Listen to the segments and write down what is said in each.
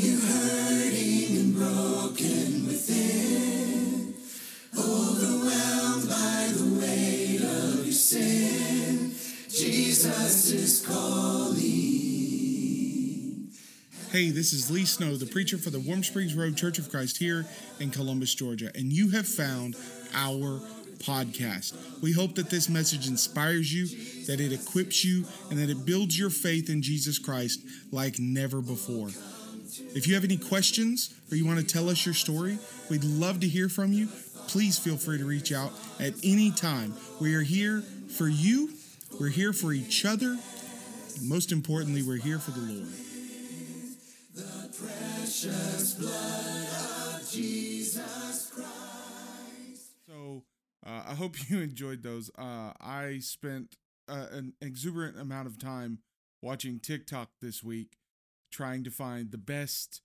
you hurting and broken within? Overwhelmed by the of sin, Jesus is calling. Hey, this is Lee Snow, the preacher for the Warm Springs Road Church of Christ here in Columbus, Georgia, and you have found our podcast. We hope that this message inspires you, that it equips you, and that it builds your faith in Jesus Christ like never before. If you have any questions or you want to tell us your story, we'd love to hear from you. Please feel free to reach out at any time. We are here for you, we're here for each other, most importantly, we're here for the Lord. Precious blood of Jesus Christ. So uh, I hope you enjoyed those. Uh, I spent uh, an exuberant amount of time watching TikTok this week, trying to find the best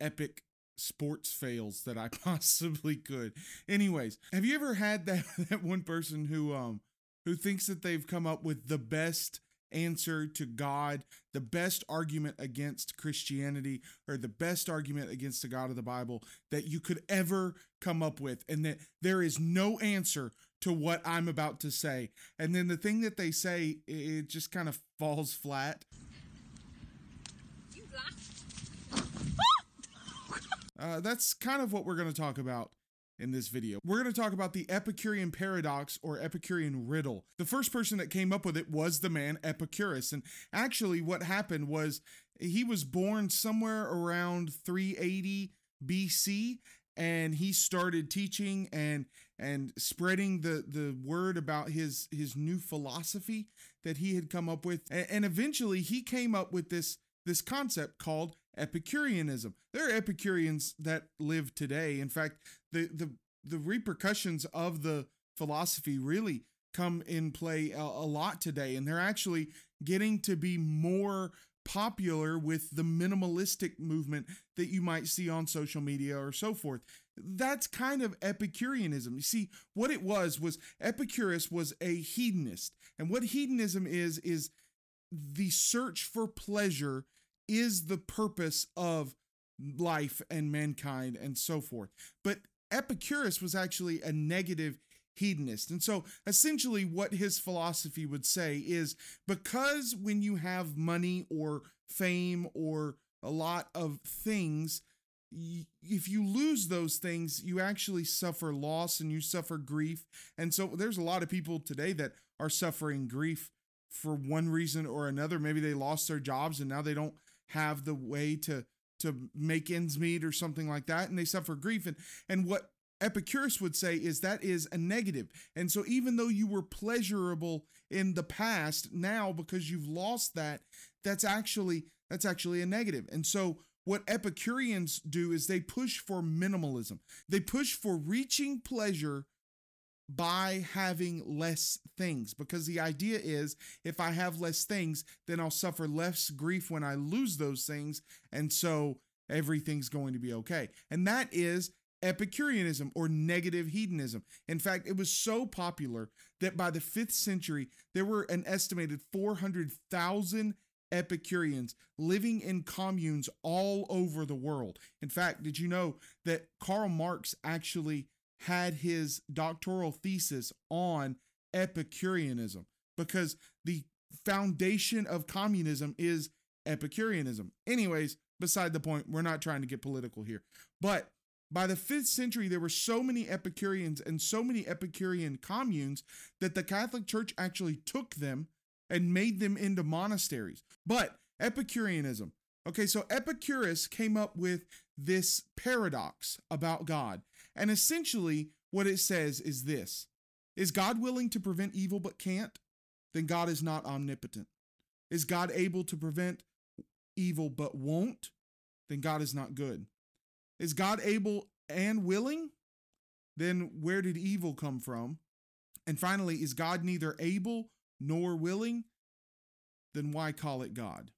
epic sports fails that I possibly could. Anyways, have you ever had that that one person who um who thinks that they've come up with the best answer to God, the best argument against Christianity, or the best argument against the God of the Bible that you could ever come up with, and that there is no answer to what I'm about to say. And then the thing that they say, it just kind of falls flat. You laughed. Uh, that's kind of what we're going to talk about in this video. We're going to talk about the Epicurean paradox or Epicurean riddle. The first person that came up with it was the man Epicurus. And actually, what happened was he was born somewhere around 380 BC and he started teaching and and spreading the the word about his his new philosophy that he had come up with and, and eventually he came up with this this concept called Epicureanism. There are Epicureans that live today. In fact, the the the repercussions of the philosophy really come in play a, a lot today, and they're actually getting to be more popular with the minimalistic movement that you might see on social media or so forth. That's kind of Epicureanism. You see, what it was was Epicurus was a hedonist. And what hedonism is, is the search for pleasure is the purpose of life and mankind and so forth. But Epicurus was actually a negative hedonist. And so essentially, what his philosophy would say is because when you have money or fame or a lot of things, if you lose those things, you actually suffer loss and you suffer grief. And so there's a lot of people today that are suffering grief for one reason or another. Maybe they lost their jobs and now they don't have the way to to make ends meet or something like that and they suffer grief and and what Epicurus would say is that is a negative. And so even though you were pleasurable in the past, now because you've lost that, that's actually that's actually a negative. And so what Epicureans do is they push for minimalism. They push for reaching pleasure by having less things because the idea is if I have less things, then I'll suffer less grief when I lose those things. And so everything's going to be okay. And that is Epicureanism or negative hedonism. In fact, it was so popular that by the fifth century, there were an estimated 400,000 Epicureans living in communes all over the world. In fact, did you know that Karl Marx actually had his doctoral thesis on Epicureanism? Because the foundation of communism is Epicureanism. Anyways, beside the point, we're not trying to get political here. But by the fifth century, there were so many Epicureans and so many Epicurean communes that the Catholic Church actually took them and made them into monasteries. But Epicureanism, okay, so Epicurus came up with this paradox about God. And essentially, what it says is this Is God willing to prevent evil but can't? Then God is not omnipotent. Is God able to prevent evil but won't? Then God is not good. Is God able and willing? Then where did evil come from? And finally, is God neither able nor willing? Then why call it God?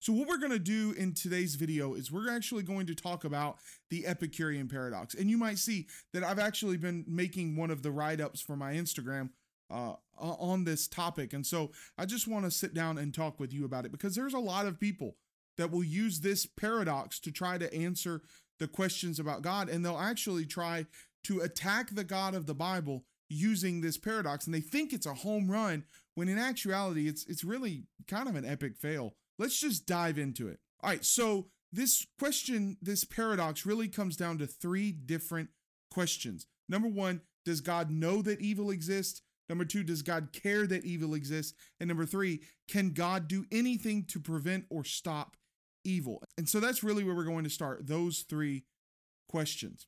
So, what we're going to do in today's video is we're actually going to talk about the Epicurean paradox. And you might see that I've actually been making one of the write ups for my Instagram uh, on this topic. And so, I just want to sit down and talk with you about it because there's a lot of people that will use this paradox to try to answer the questions about God, and they'll actually try to attack the God of the Bible using this paradox, and they think it's a home run when in actuality it's it's really kind of an epic fail. Let's just dive into it. All right, so this question, this paradox really comes down to three different questions. Number one, does God know that evil exists? Number two, does God care that evil exists? And number three, can God do anything to prevent or stop evil? And so that's really where we're going to start those three questions.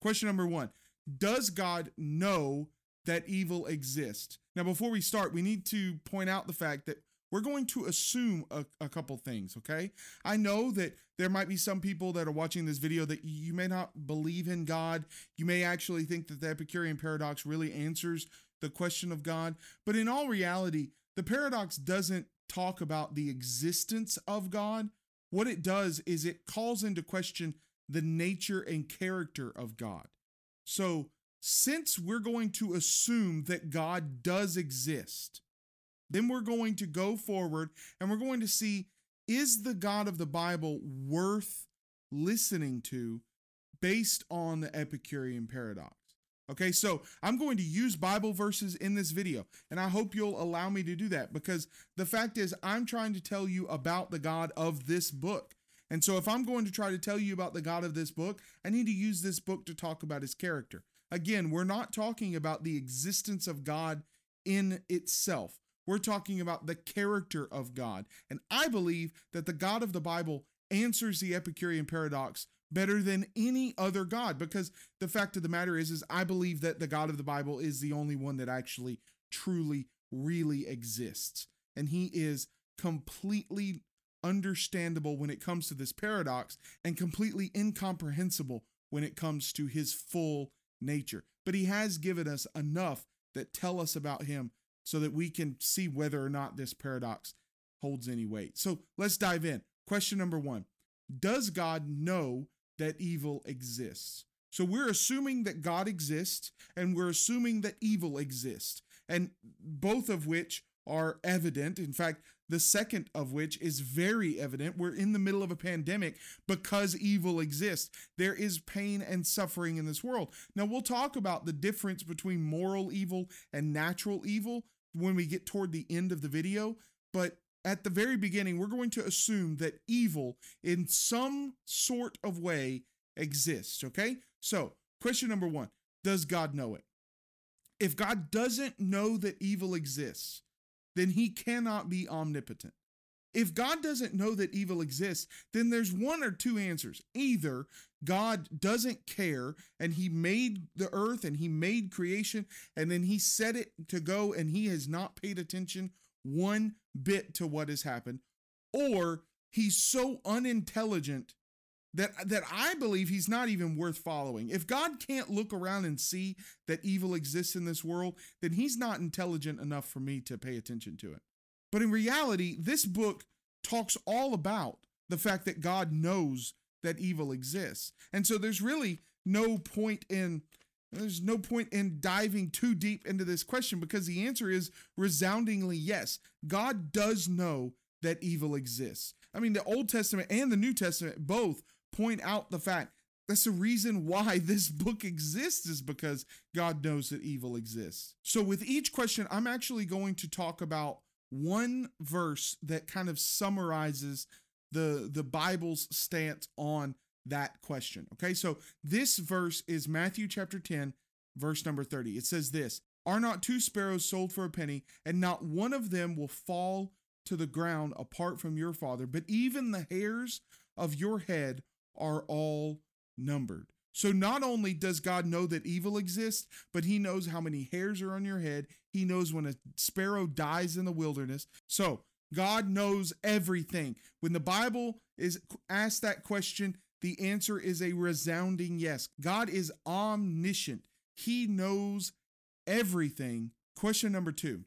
Question number one Does God know that evil exists? Now, before we start, we need to point out the fact that we're going to assume a, a, couple things, okay? I know that there might be some people that are watching this video that you may not believe in God. You may actually think that the Epicurean paradox really answers the question of God. But in all reality, the paradox doesn't talk about the existence of God. What it does is it calls into question the nature and character of God. So, since we're going to assume that God does exist, then we're going to go forward and we're going to see is the God of the Bible worth listening to based on the Epicurean paradox? Okay, so I'm going to use Bible verses in this video, and I hope you'll allow me to do that because the fact is, I'm trying to tell you about the God of this book. And so, if I'm going to try to tell you about the God of this book, I need to use this book to talk about his character. Again, we're not talking about the existence of God in itself. We're talking about the character of God. And I believe that the God of the Bible answers the Epicurean paradox better than any other God because the fact of the matter is is I believe that the God of the Bible is the only one that actually truly really exists. And he is completely understandable when it comes to this paradox and completely incomprehensible when it comes to his full nature. But he has given us enough that tell us about him so that we can see whether or not this paradox holds any weight. So let's dive in. Question number one Does God know that evil exists? So we're assuming that God exists and we're assuming that evil exists, and both of which are evident. In fact, the second of which is very evident. We're in the middle of a pandemic because evil exists. There is pain and suffering in this world. Now, we'll talk about the difference between moral evil and natural evil when we get toward the end of the video, but at the very beginning, we're going to assume that evil in some sort of way exists, okay? So, question number one Does God know it? If God doesn't know that evil exists, then he cannot be omnipotent. If God doesn't know that evil exists, then there's one or two answers. Either God doesn't care and he made the earth and he made creation and then he set it to go and he has not paid attention one bit to what has happened, or he's so unintelligent that that I believe he's not even worth following. If God can't look around and see that evil exists in this world, then he's not intelligent enough for me to pay attention to it. But in reality, this book talks all about the fact that God knows that evil exists. And so there's really no point in there's no point in diving too deep into this question because the answer is resoundingly yes. God does know that evil exists. I mean, the Old Testament and the New Testament both point out the fact that's the reason why this book exists is because God knows that evil exists. So with each question, I'm actually going to talk about one verse that kind of summarizes the the Bible's stance on that question. Okay, so this verse is Matthew chapter 10, verse number 30. It says this Are not two sparrows sold for a penny, and not one of them will fall to the ground apart from your father, but even the hairs of your head are all numbered. So not only does God know that evil exists, but he knows how many hairs are on your head. He knows when a sparrow dies in the wilderness. So God knows everything. When the Bible is asked that question, the answer is a resounding yes. God is omniscient. He knows everything. Question number 2.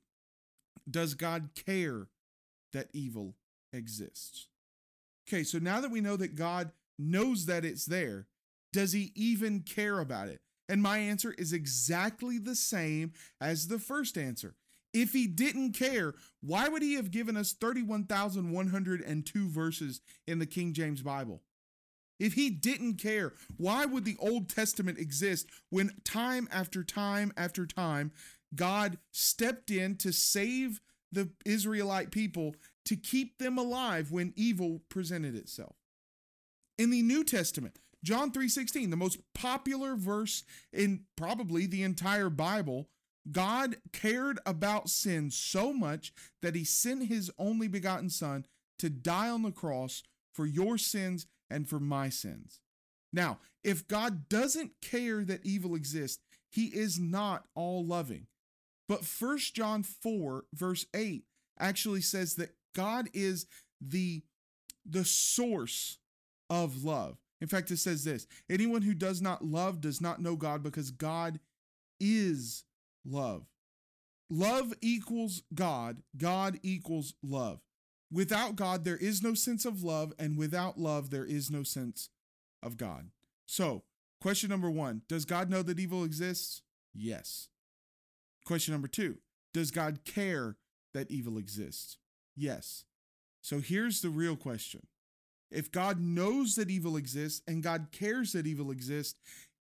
Does God care that evil exists? Okay, so now that we know that God knows that it's there, does he even care about it? And my answer is exactly the same as the first answer. If he didn't care, why would he have given us 31,102 verses in the King James Bible? If he didn't care, why would the Old Testament exist when time after time after time God stepped in to save the Israelite people to keep them alive when evil presented itself? In the New Testament, John 3:16, the most popular verse in probably the entire Bible, God cared about sin so much that he sent his only begotten son to die on the cross for your sins and for my sins. Now, if God doesn't care that evil exists, he is not all loving. But 1 John 4 verse 8 actually says that God is the the source of love. In fact, it says this, anyone who does not love does not know God because God is love. Love equals God, God equals love. Without God, there is no sense of love, and without love, there is no sense of God. So, question number one Does God know that evil exists? Yes. Question number two Does God care that evil exists? Yes. So, here's the real question If God knows that evil exists and God cares that evil exists,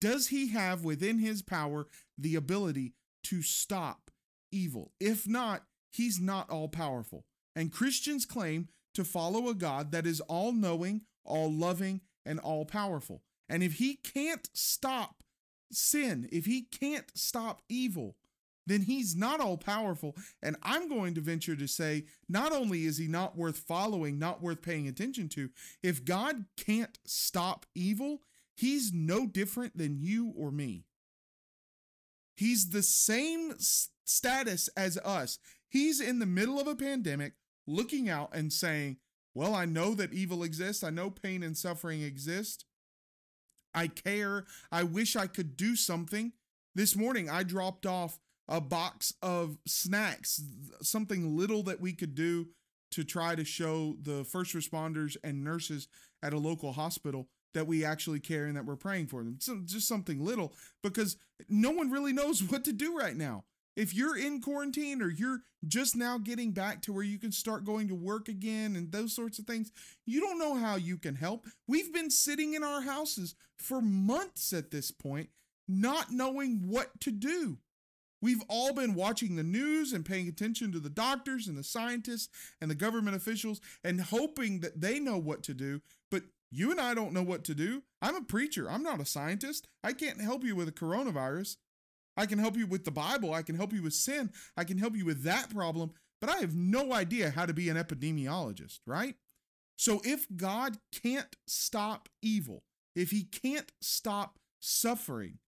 does he have within his power the ability to stop evil? If not, he's not all powerful. And Christians claim to follow a God that is all knowing, all loving, and all powerful. And if he can't stop sin, if he can't stop evil, then he's not all powerful. And I'm going to venture to say, not only is he not worth following, not worth paying attention to, if God can't stop evil, he's no different than you or me. He's the same status as us. He's in the middle of a pandemic looking out and saying, Well, I know that evil exists. I know pain and suffering exist. I care. I wish I could do something. This morning, I dropped off a box of snacks, something little that we could do to try to show the first responders and nurses at a local hospital that we actually care and that we're praying for them. So just something little because no one really knows what to do right now. If you're in quarantine or you're just now getting back to where you can start going to work again and those sorts of things, you don't know how you can help. We've been sitting in our houses for months at this point, not knowing what to do. We've all been watching the news and paying attention to the doctors and the scientists and the government officials and hoping that they know what to do. But you and I don't know what to do. I'm a preacher, I'm not a scientist. I can't help you with a coronavirus. I can help you with the Bible. I can help you with sin. I can help you with that problem, but I have no idea how to be an epidemiologist, right? So if God can't stop evil, if he can't stop suffering,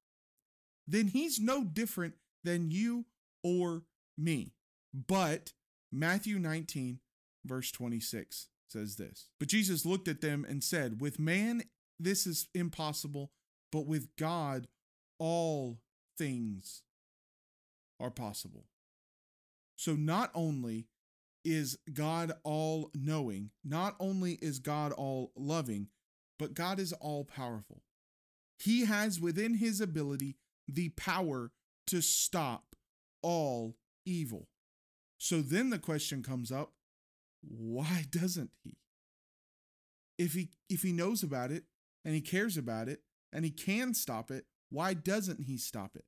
then he's no different than you or me. But Matthew 19, verse 26 says this But Jesus looked at them and said, With man, this is impossible, but with God, all things are possible. So not only is God all knowing, not only is God all loving, but God is all powerful. He has within his ability the power to stop all evil. So then the question comes up, why doesn't he? If he if he knows about it and he cares about it and he can stop it, why doesn't he stop it?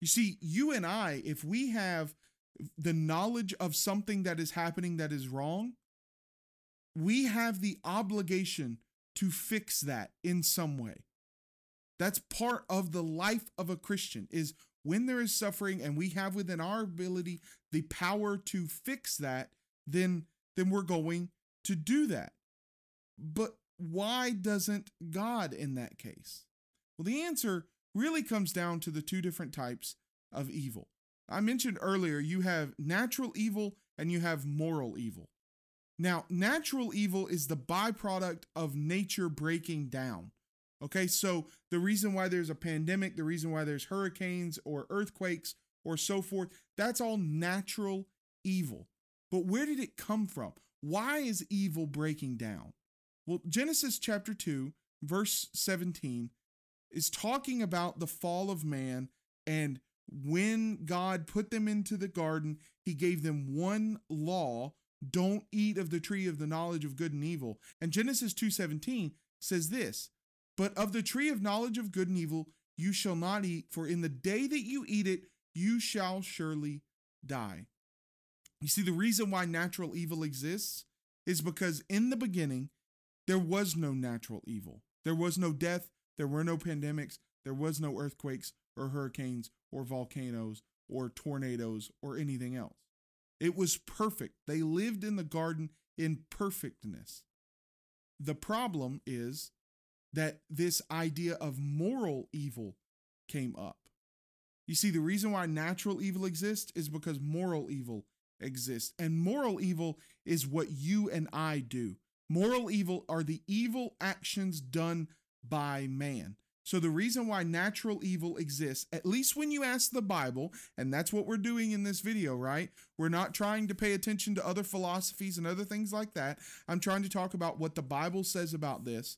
You see, you and I, if we have the knowledge of something that is happening that is wrong, we have the obligation to fix that in some way. That's part of the life of a Christian is when there is suffering and we have within our ability the power to fix that, then then we're going to do that. But why doesn't God in that case? Well, the answer really comes down to the two different types of evil. I mentioned earlier you have natural evil and you have moral evil. Now, natural evil is the byproduct of nature breaking down. Okay, so the reason why there's a pandemic, the reason why there's hurricanes or earthquakes or so forth, that's all natural evil. But where did it come from? Why is evil breaking down? Well, Genesis chapter 2, verse 17 is talking about the fall of man and when God put them into the garden, he gave them one law, don't eat of the tree of the knowledge of good and evil. And Genesis 2:17 says this, but of the tree of knowledge of good and evil you shall not eat, for in the day that you eat it, you shall surely die. You see, the reason why natural evil exists is because in the beginning, there was no natural evil. There was no death, there were no pandemics, there was no earthquakes or hurricanes or volcanoes or tornadoes or anything else. It was perfect. They lived in the garden in perfectness. The problem is that this idea of moral evil came up. You see, the reason why natural evil exists is because moral evil exists. And moral evil is what you and I do. Moral evil are the evil actions done by man. So, the reason why natural evil exists, at least when you ask the Bible, and that's what we're doing in this video, right? We're not trying to pay attention to other philosophies and other things like that. I'm trying to talk about what the Bible says about this.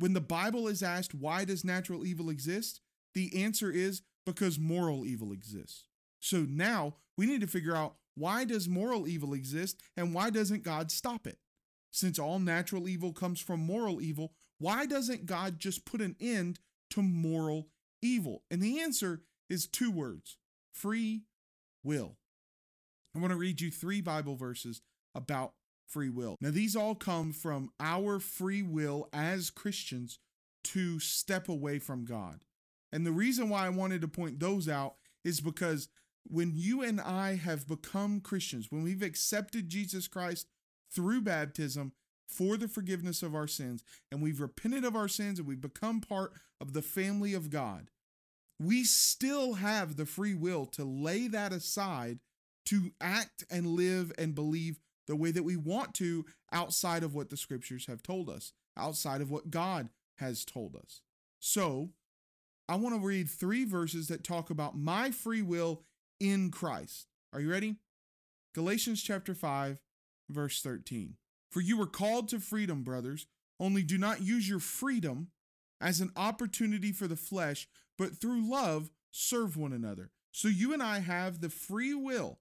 When the Bible is asked, why does natural evil exist? The answer is because moral evil exists. So now we need to figure out why does moral evil exist and why doesn't God stop it? Since all natural evil comes from moral evil, why doesn't God just put an end to moral evil? And the answer is two words free will. I want to read you three Bible verses about free will. Now, these all come from our free will as Christians to step away from God. And the reason why I wanted to point those out is because when you and I have become Christians, when we've accepted Jesus Christ through baptism for the forgiveness of our sins, and we've repented of our sins and we've become part of the family of God, we still have the free will to lay that aside to act and live and believe the way that we want to outside of what the scriptures have told us, outside of what God has told us. So, I want to read three verses that talk about my free will in Christ. Are you ready? Galatians chapter 5, verse 13. For you were called to freedom, brothers, only do not use your freedom as an opportunity for the flesh, but through love serve one another. So you and I have the free will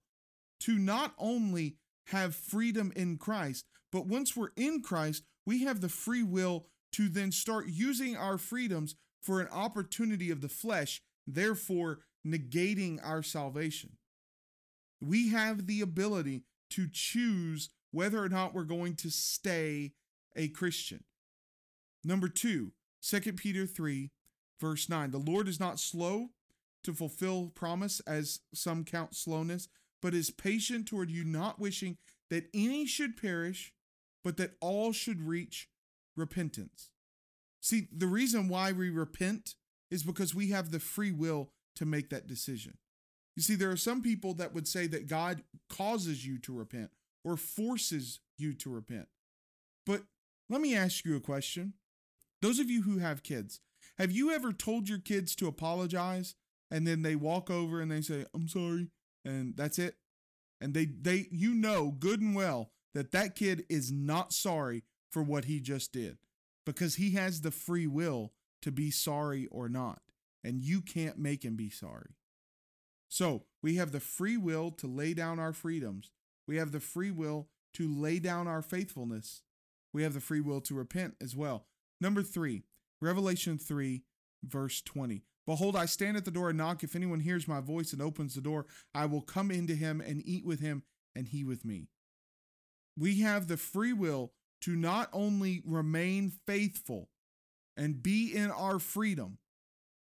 to not only have freedom in Christ, but once we're in Christ, we have the free will to then start using our freedoms for an opportunity of the flesh, therefore negating our salvation. We have the ability to choose whether or not we're going to stay a Christian. Number two, 2 Peter 3, verse 9. The Lord is not slow to fulfill promise, as some count slowness, but is patient toward you, not wishing that any should perish, but that all should reach repentance. See, the reason why we repent is because we have the free will to make that decision. You see, there are some people that would say that God causes you to repent or forces you to repent. But let me ask you a question. Those of you who have kids, have you ever told your kids to apologize and then they walk over and they say, "I'm sorry," and that's it? And they they you know good and well that that kid is not sorry for what he just did because he has the free will to be sorry or not, and you can't make him be sorry. So we have the free will to lay down our freedoms. We have the free will to lay down our faithfulness. We have the free will to repent as well. Number three, Revelation 3, verse 20. Behold, I stand at the door and knock. If anyone hears my voice and opens the door, I will come into him and eat with him, and he with me. We have the free will to not only remain faithful and be in our freedom,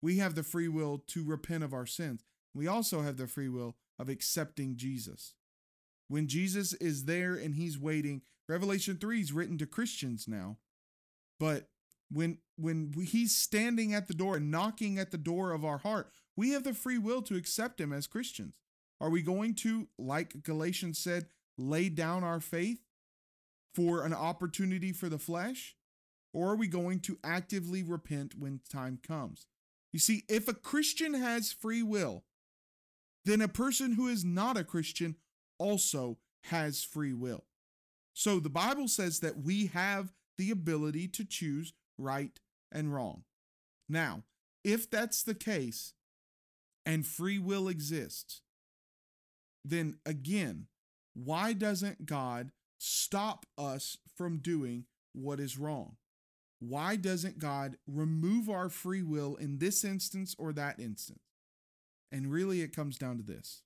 we have the free will to repent of our sins. We also have the free will of accepting Jesus. When Jesus is there and he's waiting, Revelation 3 is written to Christians now. But when when he's standing at the door and knocking at the door of our heart, we have the free will to accept him as Christians. Are we going to, like Galatians said, lay down our faith for an opportunity for the flesh? Or are we going to actively repent when time comes? You see, if a Christian has free will, then a person who is not a Christian also has free will. So the Bible says that we have the ability to choose right and wrong. Now, if that's the case, and free will exists, then again, why doesn't God stop us from doing what is wrong? Why doesn't God remove our free will in this instance or that instance? And really, it comes down to this.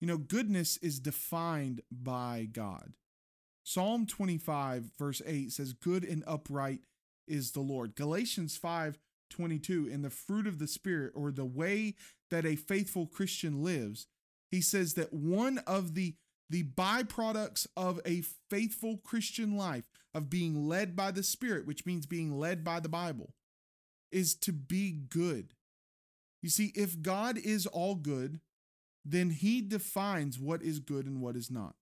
You know, goodness is defined by God. Psalm 25, verse 8 says, Good and upright is the Lord. Galatians 5, 22, in the fruit of the Spirit, or the way that a faithful Christian lives, he says that one of the the byproducts of a faithful Christian life, of being led by the Spirit, which means being led by the Bible, is to be good. You see, if God is all good, then he defines what is good and what is not.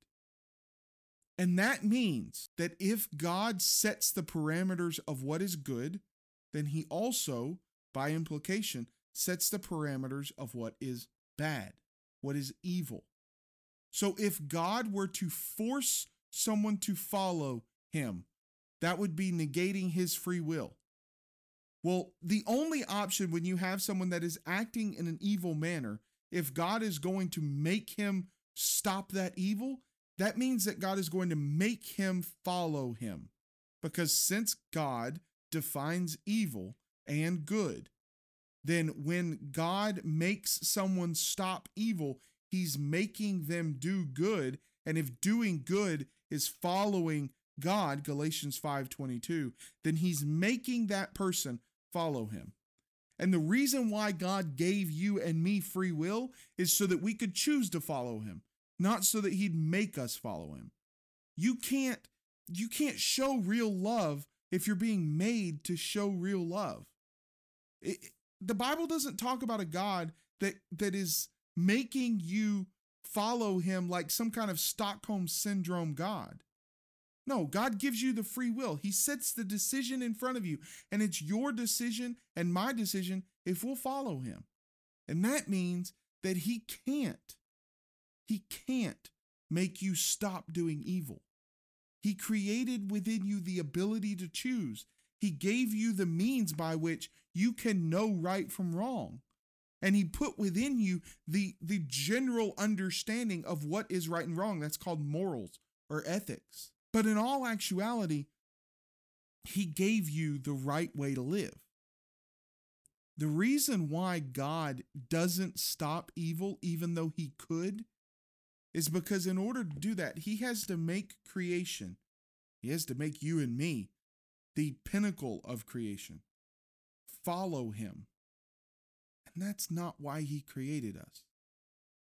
And that means that if God sets the parameters of what is good, then he also, by implication, sets the parameters of what is bad, what is evil. So if God were to force someone to follow him, that would be negating his free will. Well, the only option when you have someone that is acting in an evil manner, if God is going to make him stop that evil, that means that God is going to make him follow him. Because since God defines evil and good, then when God makes someone stop evil, he's making them do good and if doing good is following god galatians 5:22 then he's making that person follow him. And the reason why god gave you and me free will is so that we could choose to follow him not so that he'd make us follow him. You can't you can't show real love if you're being made to show real love. It, the bible doesn't talk about a god that that is making you follow him like some kind of Stockholm syndrome God. No, God gives you the free will. He sets the decision in front of you, and it's your decision and my decision if we'll follow him. And that means that he can't, he can't make you stop doing evil. He created within you the ability to choose. He gave you the means by which you can know right from wrong and he put within you the the general understanding of what is right and wrong that's called morals or ethics but in all actuality he gave you the right way to live. The reason why god doesn't stop evil even though he could is because in order to do that he has to make creation. He has to make you and me the pinnacle of creation. Follow him. And that's not why he created us.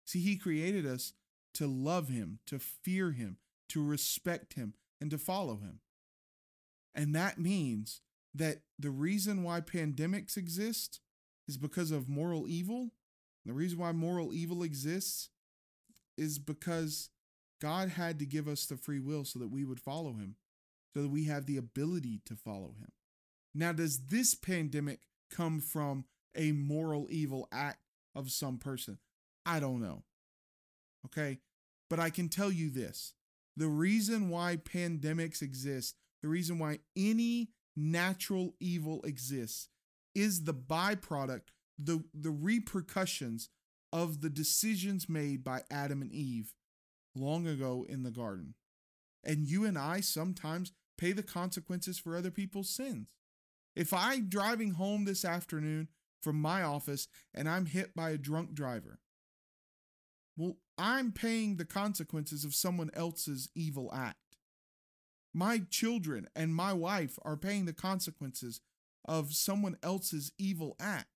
See, he created us to love him, to fear him, to respect him, and to follow him. And that means that the reason why pandemics exist is because of moral evil. The reason why moral evil exists is because God had to give us the free will so that we would follow him, so that we have the ability to follow him. Now, does this pandemic come from a moral evil act of some person. I don't know. Okay. But I can tell you this the reason why pandemics exist, the reason why any natural evil exists, is the byproduct, the, the repercussions of the decisions made by Adam and Eve long ago in the garden. And you and I sometimes pay the consequences for other people's sins. If I'm driving home this afternoon from my office and I'm hit by a drunk driver. Well, I'm paying the consequences of someone else's evil act. My children and my wife are paying the consequences of someone else's evil act.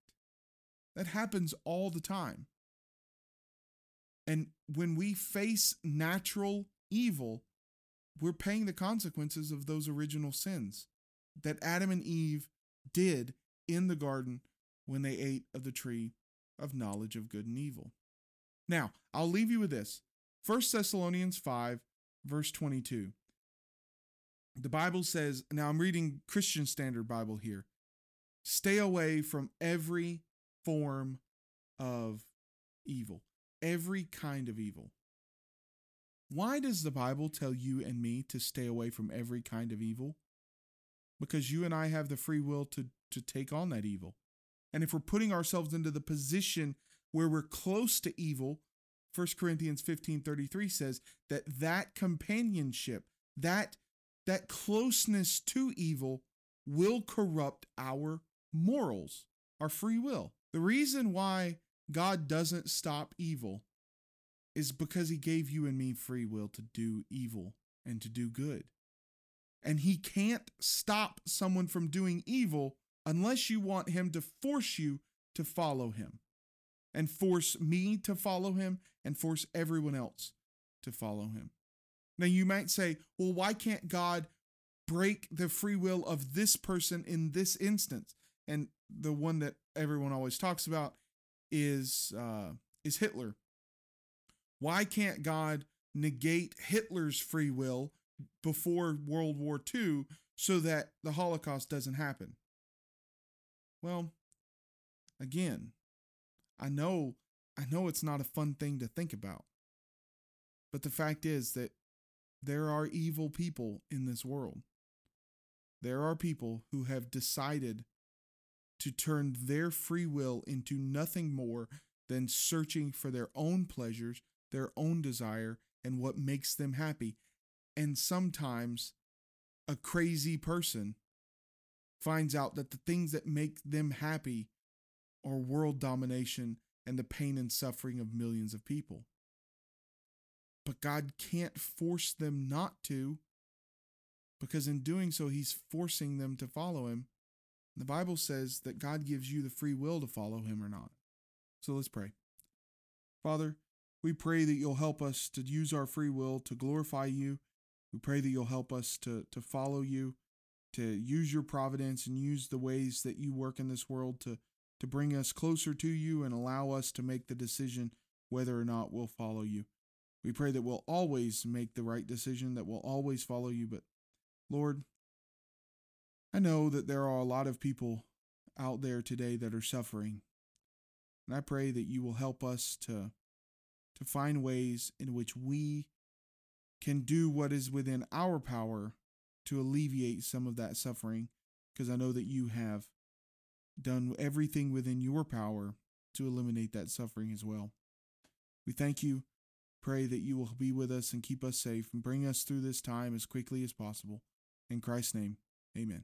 That happens all the time. And when we face natural evil, we're paying the consequences of those original sins that Adam and Eve did in the garden when they ate of the tree of knowledge of good and evil. Now, I'll leave you with this 1 Thessalonians 5, verse 22. The Bible says, now I'm reading Christian Standard Bible here stay away from every form of evil, every kind of evil. Why does the Bible tell you and me to stay away from every kind of evil? Because you and I have the free will to, to take on that evil. And if we're putting ourselves into the position where we're close to evil, 1 Corinthians 15:33 says that that companionship, that that closeness to evil will corrupt our morals, our free will. The reason why God doesn't stop evil is because he gave you and me free will to do evil and to do good. And he can't stop someone from doing evil unless you want him to force you to follow him and force me to follow him and force everyone else to follow him. Now, you might say, well, why can't God break the free will of this person in this instance? And the one that everyone always talks about is uh, is Hitler. Why can't God negate Hitler's free will before World War II so that the Holocaust doesn't happen? Well, again, I know I know it's not a fun thing to think about. But the fact is that there are evil people in this world. There are people who have decided to turn their free will into nothing more than searching for their own pleasures, their own desire, and what makes them happy. And sometimes a crazy person finds out that the things that make them happy are world domination and the pain and suffering of millions of people. But God can't force them not to, because in doing so, He's forcing them to follow Him. The Bible says that God gives you the free will to follow Him or not. So let's pray. Father, we pray that you'll help us to use our free will to glorify you. We pray that you'll help us to, to follow you, to use your providence and use the ways that you work in this world to, to bring us closer to you and allow us to make the decision whether or not we'll follow you. We pray that we'll always make the right decision, that we'll always follow you. But Lord, I know that there are a lot of people out there today that are suffering. And I pray that you will help us to, to find ways in which we can do what is within our power to alleviate some of that suffering, because I know that you have done everything within your power to eliminate that suffering as well. We thank you. Pray that you will be with us and keep us safe and bring us through this time as quickly as possible. In Christ's name, amen.